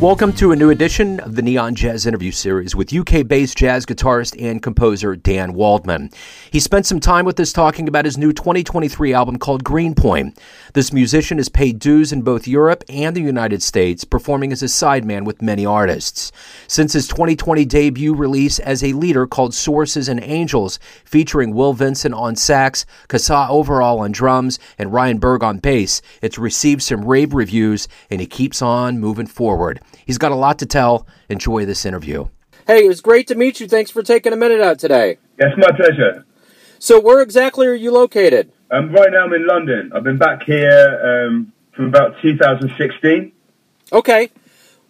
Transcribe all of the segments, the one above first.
Welcome to a new edition of the Neon Jazz interview series with UK based jazz guitarist and composer Dan Waldman. He spent some time with us talking about his new 2023 album called Greenpoint. This musician has paid dues in both Europe and the United States, performing as a sideman with many artists. Since his 2020 debut release as a leader called Sources and Angels, featuring Will Vinson on sax, Kassa Overall on drums, and Ryan Berg on bass, it's received some rave reviews and he keeps on moving forward. He's got a lot to tell. Enjoy this interview. Hey, it was great to meet you. Thanks for taking a minute out today. Yes, my pleasure. So, where exactly are you located? Um, right now, I'm in London. I've been back here um, from about 2016. Okay.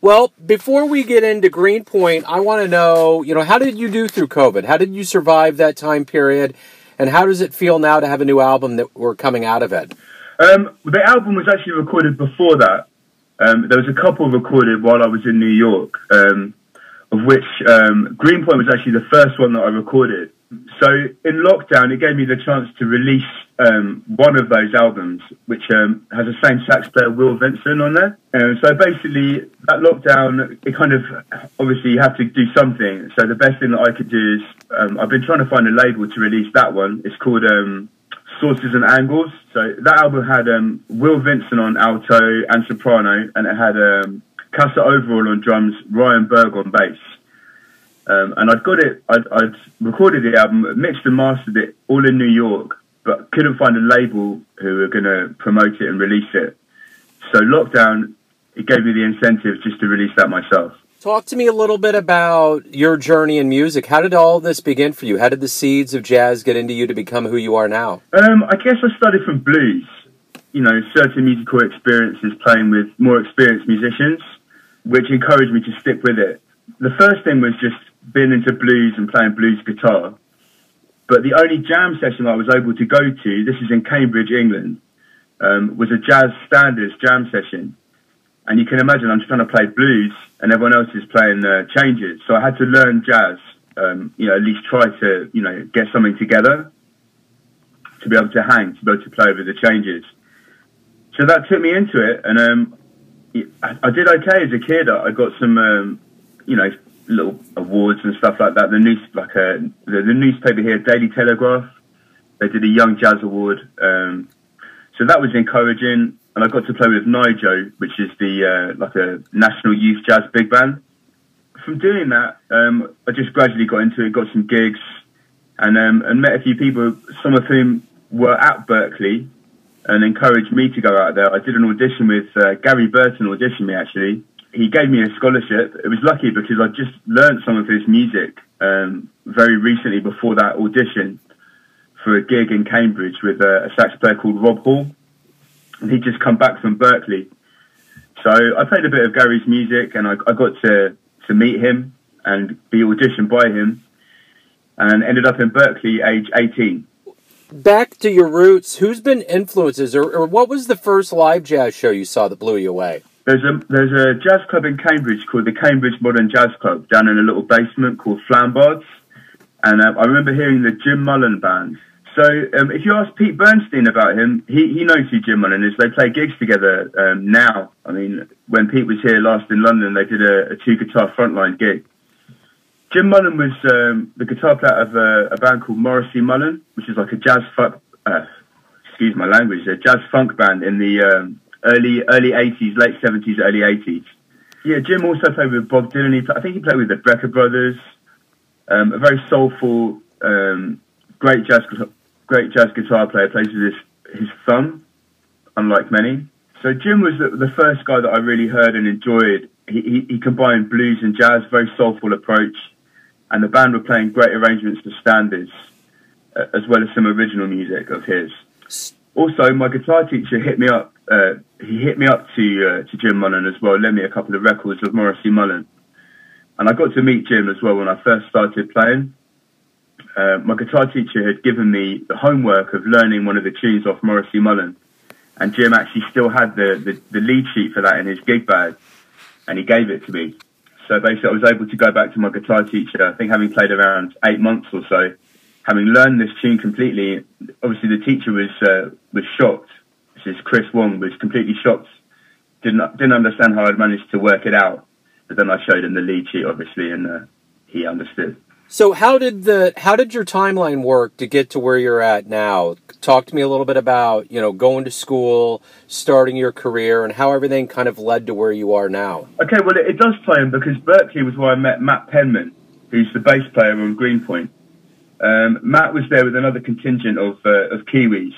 Well, before we get into Greenpoint, I want to know, you know, how did you do through COVID? How did you survive that time period? And how does it feel now to have a new album that we're coming out of it? Um, the album was actually recorded before that. Um, there was a couple recorded while I was in New York, um, of which um, Greenpoint was actually the first one that I recorded. So in lockdown, it gave me the chance to release um, one of those albums, which um, has the same sax player Will Vinson on there. So basically, that lockdown, it kind of obviously you have to do something. So the best thing that I could do is um, I've been trying to find a label to release that one. It's called sources and angles. So that album had um, Will Vinson on alto and soprano, and it had um, Kassa Overall on drums, Ryan Berg on bass. Um, and I'd got it, I'd, I'd, recorded the album, mixed and mastered it all in New York, but couldn't find a label who were going to promote it and release it. So lockdown, it gave me the incentive just to release that myself. Talk to me a little bit about your journey in music. How did all this begin for you? How did the seeds of jazz get into you to become who you are now? Um, I guess I started from blues. You know, certain musical experiences playing with more experienced musicians, which encouraged me to stick with it. The first thing was just being into blues and playing blues guitar. But the only jam session I was able to go to, this is in Cambridge, England, um, was a jazz standards jam session. And you can imagine I'm trying to play blues and everyone else is playing uh, changes. So I had to learn jazz, um, you know, at least try to, you know, get something together to be able to hang, to be able to play over the changes. So that took me into it. And um, I did okay as a kid. I got some, um, you know, little awards and stuff like that. The news, like a, uh, the, the newspaper here, Daily Telegraph, they did a Young Jazz Award. Um, so that was encouraging and I got to play with NYJO, which is the uh, like a national youth jazz big band. From doing that, um, I just gradually got into it, got some gigs, and um, and met a few people, some of whom were at Berklee, and encouraged me to go out there. I did an audition with uh, Gary Burton, auditioned me actually. He gave me a scholarship. It was lucky because I just learned some of his music um, very recently before that audition for a gig in Cambridge with uh, a sax player called Rob Hall and he'd just come back from Berklee. So I played a bit of Gary's music, and I, I got to to meet him and be auditioned by him, and ended up in Berklee, age eighteen. Back to your roots. Who's been influences, or, or what was the first live jazz show you saw that blew you away? There's a there's a jazz club in Cambridge called the Cambridge Modern Jazz Club down in a little basement called Flambards, and uh, I remember hearing the Jim Mullen band so um, if you ask Pete Bernstein about him, he, he knows who Jim Mullen is. They play gigs together um, now. I mean, when Pete was here last in London, they did a, a two guitar frontline gig. Jim Mullen was um, the guitar player of a, a, band called Morrissey Mullen, which is like a jazz funk, uh, excuse my language, a jazz funk band in the um, early early 80s, late 70s, early 80s. Yeah, Jim also played with Bob Dylan. He, I think he played with the Brecker Brothers. Um, a very soulful, um, great jazz great jazz guitar player, plays with his, his thumb, unlike many. So Jim was the, the first guy that I really heard and enjoyed. He, he, he, combined blues and jazz, very soulful approach, and the band were playing great arrangements for standards, uh, as well as some original music of his. Also, my guitar teacher hit me up. Uh, he hit me up to uh, to Jim Mullen as well. Lent me a couple of records of Morrissey Mullen, and I got to meet Jim as well when I first started playing uh, my guitar teacher had given me the homework of learning one of the tunes off Morrissey Mullen. And Jim actually still had the, the, the lead sheet for that in his gig bag, and he gave it to me. So basically, I was able to go back to my guitar teacher, I think having played around eight months or so, having learned this tune completely. Obviously, the teacher was uh, was shocked. This is Chris Wong was completely shocked. Didn't didn't understand how I'd managed to work it out. But then I showed him the lead sheet, obviously, and uh, he understood. So how did the how did your timeline work to get to where you're at now? Talk to me a little bit about you know going to school, starting your career, and how everything kind of led to where you are now. Okay, well it, it does play in because Berklee was where I met Matt Penman, who's the bass player on Greenpoint. Um, Matt was there with another contingent of uh, of Kiwis.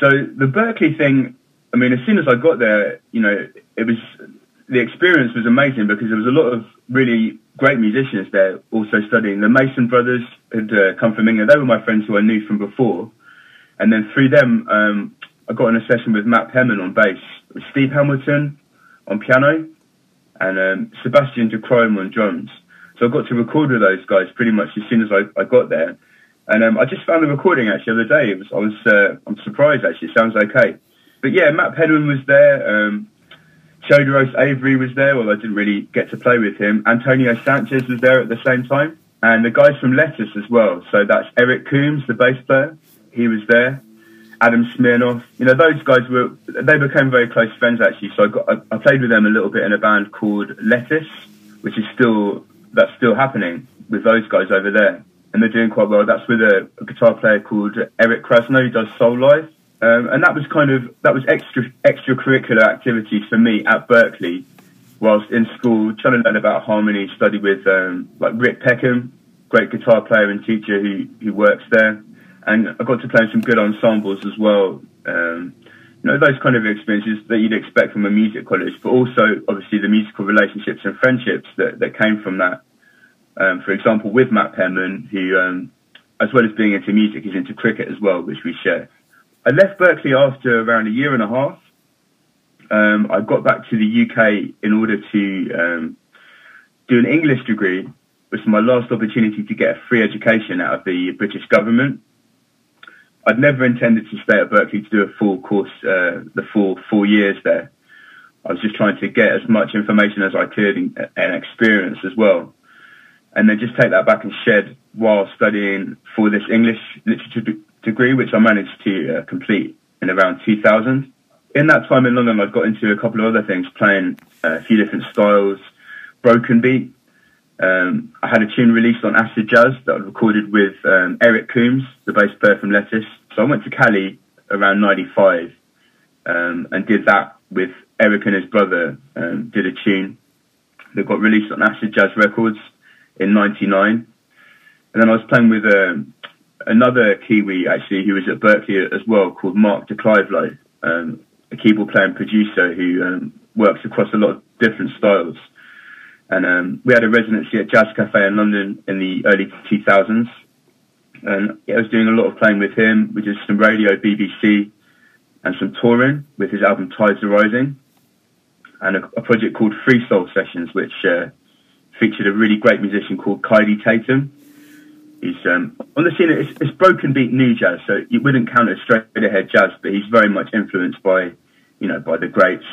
So the Berklee thing, I mean, as soon as I got there, you know, it was the experience was amazing because there was a lot of really great musicians there also studying. The Mason brothers had uh, come from England. They were my friends who I knew from before. And then through them, um, I got in a session with Matt Penman on bass, Steve Hamilton on piano, and um, Sebastiaan de Krom on drums. So I got to record with those guys pretty much as soon as I, I got there. And um, I just found the recording actually the other day. It was, I was uh, I'm surprised actually. It sounds okay. But yeah, Matt Penman was there. Um, Teodross Avery was there, well, I didn't really get to play with him. Antonio Sanchez was there at the same time. And the guys from Lettuce as well. So that's Erick Coomes, the bass player. He was there. Adam Smirnoff. You know, those guys were, they became very close friends actually. So I got, I, I played with them a little bit in a band called Lettuce, which is still, that's still happening with those guys over there. And they're doing quite well. That's with a, a guitar player called Eric Krasno, who does Soulive. Um, and that was kind of that was extra extracurricular activities for me at Berklee, whilst in school trying to learn about harmony. Study with um, like Rick Peckham, great guitar player and teacher who who works there, and I got to play in some good ensembles as well. Um, you know those kind of experiences that you'd expect from a music college, but also obviously the musical relationships and friendships that that came from that. Um, for example, with Matt Penman, who um, as well as being into music, is into cricket as well, which we share. I left Berklee after around a year and a half. Um, I got back to the UK in order to um, do an English degree, which was my last opportunity to get a free education out of the British government. I'd never intended to stay at Berklee to do a full course, uh, the full four years there. I was just trying to get as much information as I could and, and experience as well. And then just take that back and shed while studying for this English literature degree, which I managed to uh, complete in around 2000. In that time in London, I got into a couple of other things, playing uh, a few different styles, broken beat. Um, I had a tune released on Acid Jazz that I recorded with um, Erick Coomes, the bass player from Lettuce. So I went to Cali around 95 um, and did that with Eric and his brother, um, did a tune that got released on Acid Jazz Records in 99. And then I was playing with um, another Kiwi actually who was at Berklee as well called Mark de Clive-Lowe, um, a keyboard player and producer who um, works across a lot of different styles. And um, we had a residency at Jazz Cafe in London in the early 2000s. And I was doing a lot of playing with him. We did some radio, BBC, and some touring with his album Tides Arising, and a, a project called Free Soul Sessions, which uh, featured a really great musician called Kaidi Tatham, He's um, on the scene. It's, it's, broken beat new jazz, so you wouldn't count it straight ahead jazz, but he's very much influenced by, you know, by the greats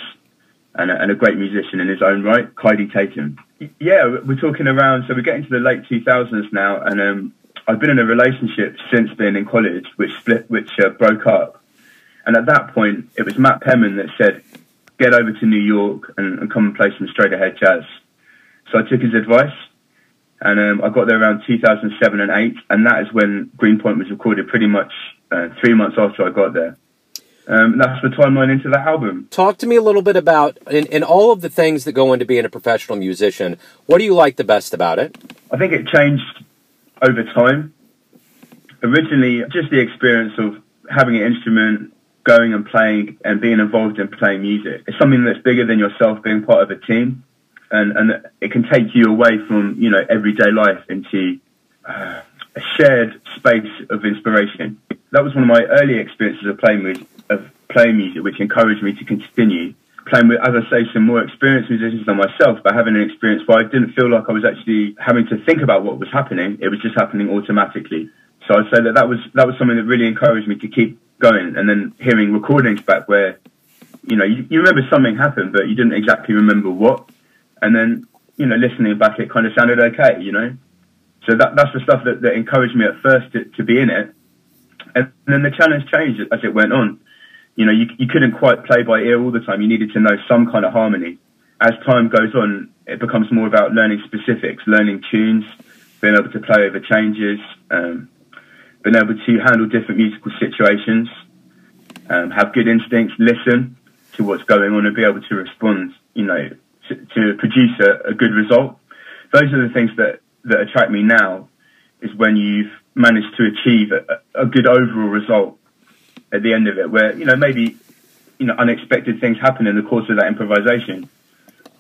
and a, and a great musician in his own right, Kaidi Tatham. Yeah, we're talking around. So we're getting to the late 2000s now, and um, I've been in a relationship since being in college, which split, which uh, broke up. And at that point, it was Matt Penman that said, "Get over to New York and, and come and play some straight ahead jazz." So I took his advice and um, I got there around 2007 and 8, and that is when Greenpoint was recorded pretty much uh, three months after I got there. Um, that's the timeline into the album. Talk to me a little bit about, in, in all of the things that go into being a professional musician, what do you like the best about it? I think it changed over time. Originally, just the experience of having an instrument, going and playing, and being involved in playing music. It's something that's bigger than yourself being part of a team and and it can take you away from you know everyday life into uh, a shared space of inspiration. That was one of my early experiences of playing with of playing music, which encouraged me to continue playing with, as I say, some more experienced musicians than myself, but having an experience where I didn't feel like I was actually having to think about what was happening. It was just happening automatically. So I'd say that that was that was something that really encouraged me to keep going. And then hearing recordings back where, you know, you, you remember something happened, but you didn't exactly remember what and then you know listening back it kind of sounded okay you know? So that that's the stuff that, that encouraged me at first to, to be in it. And then the challenge changed as it went on. You know you, you couldn't quite play by ear all the time. You needed to know some kind of harmony. As time goes on, it becomes more about learning specifics, learning tunes, being able to play over changes, um, being able to handle different musical situations, um, have good instincts, listen to what's going on, and be able to respond. You know, to, to produce a, a, good result. Those are the things that that attract me now. Is when you've managed to achieve a, a good overall result at the end of it, where you know maybe you know unexpected things happen in the course of that improvisation,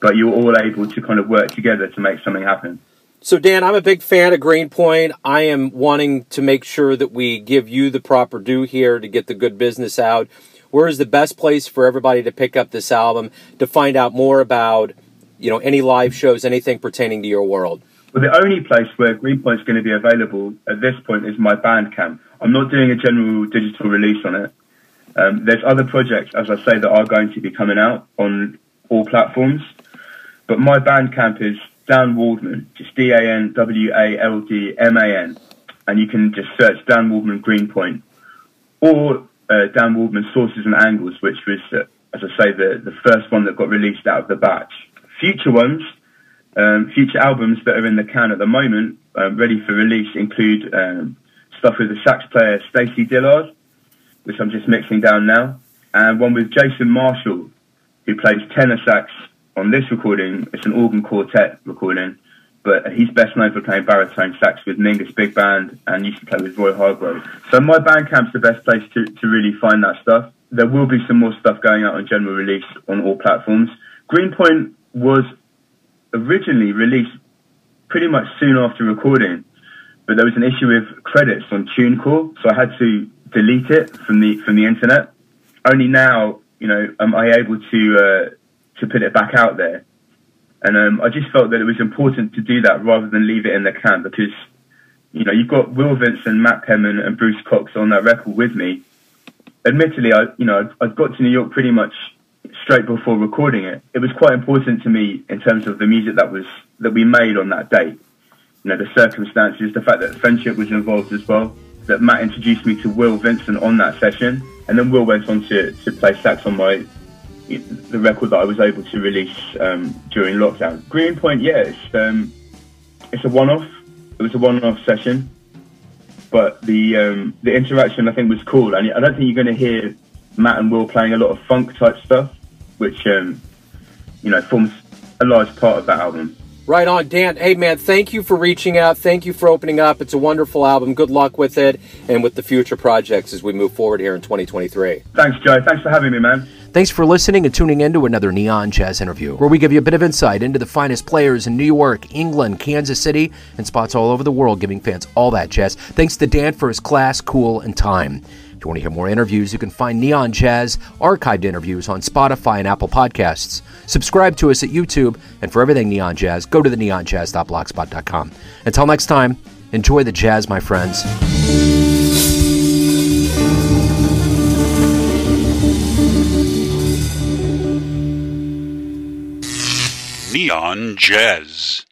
but you're all able to kind of work together to make something happen. So, Dan, I'm a big fan of Greenpoint. I am wanting to make sure that we give you the proper due here to get the good business out. Where is the best place for everybody to pick up this album to find out more about, you know, any live shows, anything pertaining to your world? Well, the only place where Greenpoint is going to be available at this point is my Bandcamp. I'm not doing a general digital release on it. Um, there's other projects, as I say, that are going to be coming out on all platforms. But my Bandcamp is Dan Waldman, just D A N W A L D M A N, and you can just search Dan Waldman Greenpoint or uh, Dan Waldman Sources and Angles, which was, uh, as I say, the, the first one that got released out of the batch. Future ones, um, future albums that are in the can at the moment, um, ready for release, include um, stuff with the sax player Stacey Dillard, which I'm just mixing down now, and one with Jason Marshall, who plays tenor sax on this recording, it's an organ quartet recording, but he's best known for playing baritone sax with Mingus Big Band and used to play with Roy Hargrove. So my Bandcamp's the best place to, to really find that stuff. There will be some more stuff going out on general release on all platforms. Greenpoint was originally released pretty much soon after recording, but there was an issue with credits on TuneCore, so I had to delete it from the from the internet. Only now, you know, am I able to uh, to put it back out there. And um, I just felt that it was important to do that rather than leave it in the can because, you know, you've got Will Vinson, Matt Penman, and Bruce Cox on that record with me. Admittedly, I, you know, I got to New York pretty much straight before recording it. It was quite important to me in terms of the music that was that we made on that date. You know, the circumstances, the fact that friendship was involved as well. That Matt introduced me to Will Vinson on that session, and then Will went on to, to play sax on my the record that I was able to release um, during lockdown. Greenpoint, yeah, it's, um, it's a one-off. It was a one-off session, but the um, the interaction I think was cool. And I don't think you're going to hear Matt and Will playing a lot of funk type stuff, which um, you know forms a large part of that album. Right on, Dan. Hey, man, thank you for reaching out. Thank you for opening up. It's a wonderful album. Good luck with it and with the future projects as we move forward here in 2023. Thanks, Joe. Thanks for having me, man. Thanks for listening and tuning in to another Neon Jazz interview, where we give you a bit of insight into the finest players in New York, England, Kansas City, and spots all over the world, giving fans all that jazz. Thanks to Dan for his class, cool, and time. You want to hear more interviews, you can find Neon Jazz archived interviews on Spotify and Apple Podcasts. Subscribe to us at YouTube, and for everything Neon Jazz, go to the neonjazz.blogspot.com. Until next time, enjoy the jazz, my friends. Neon Jazz.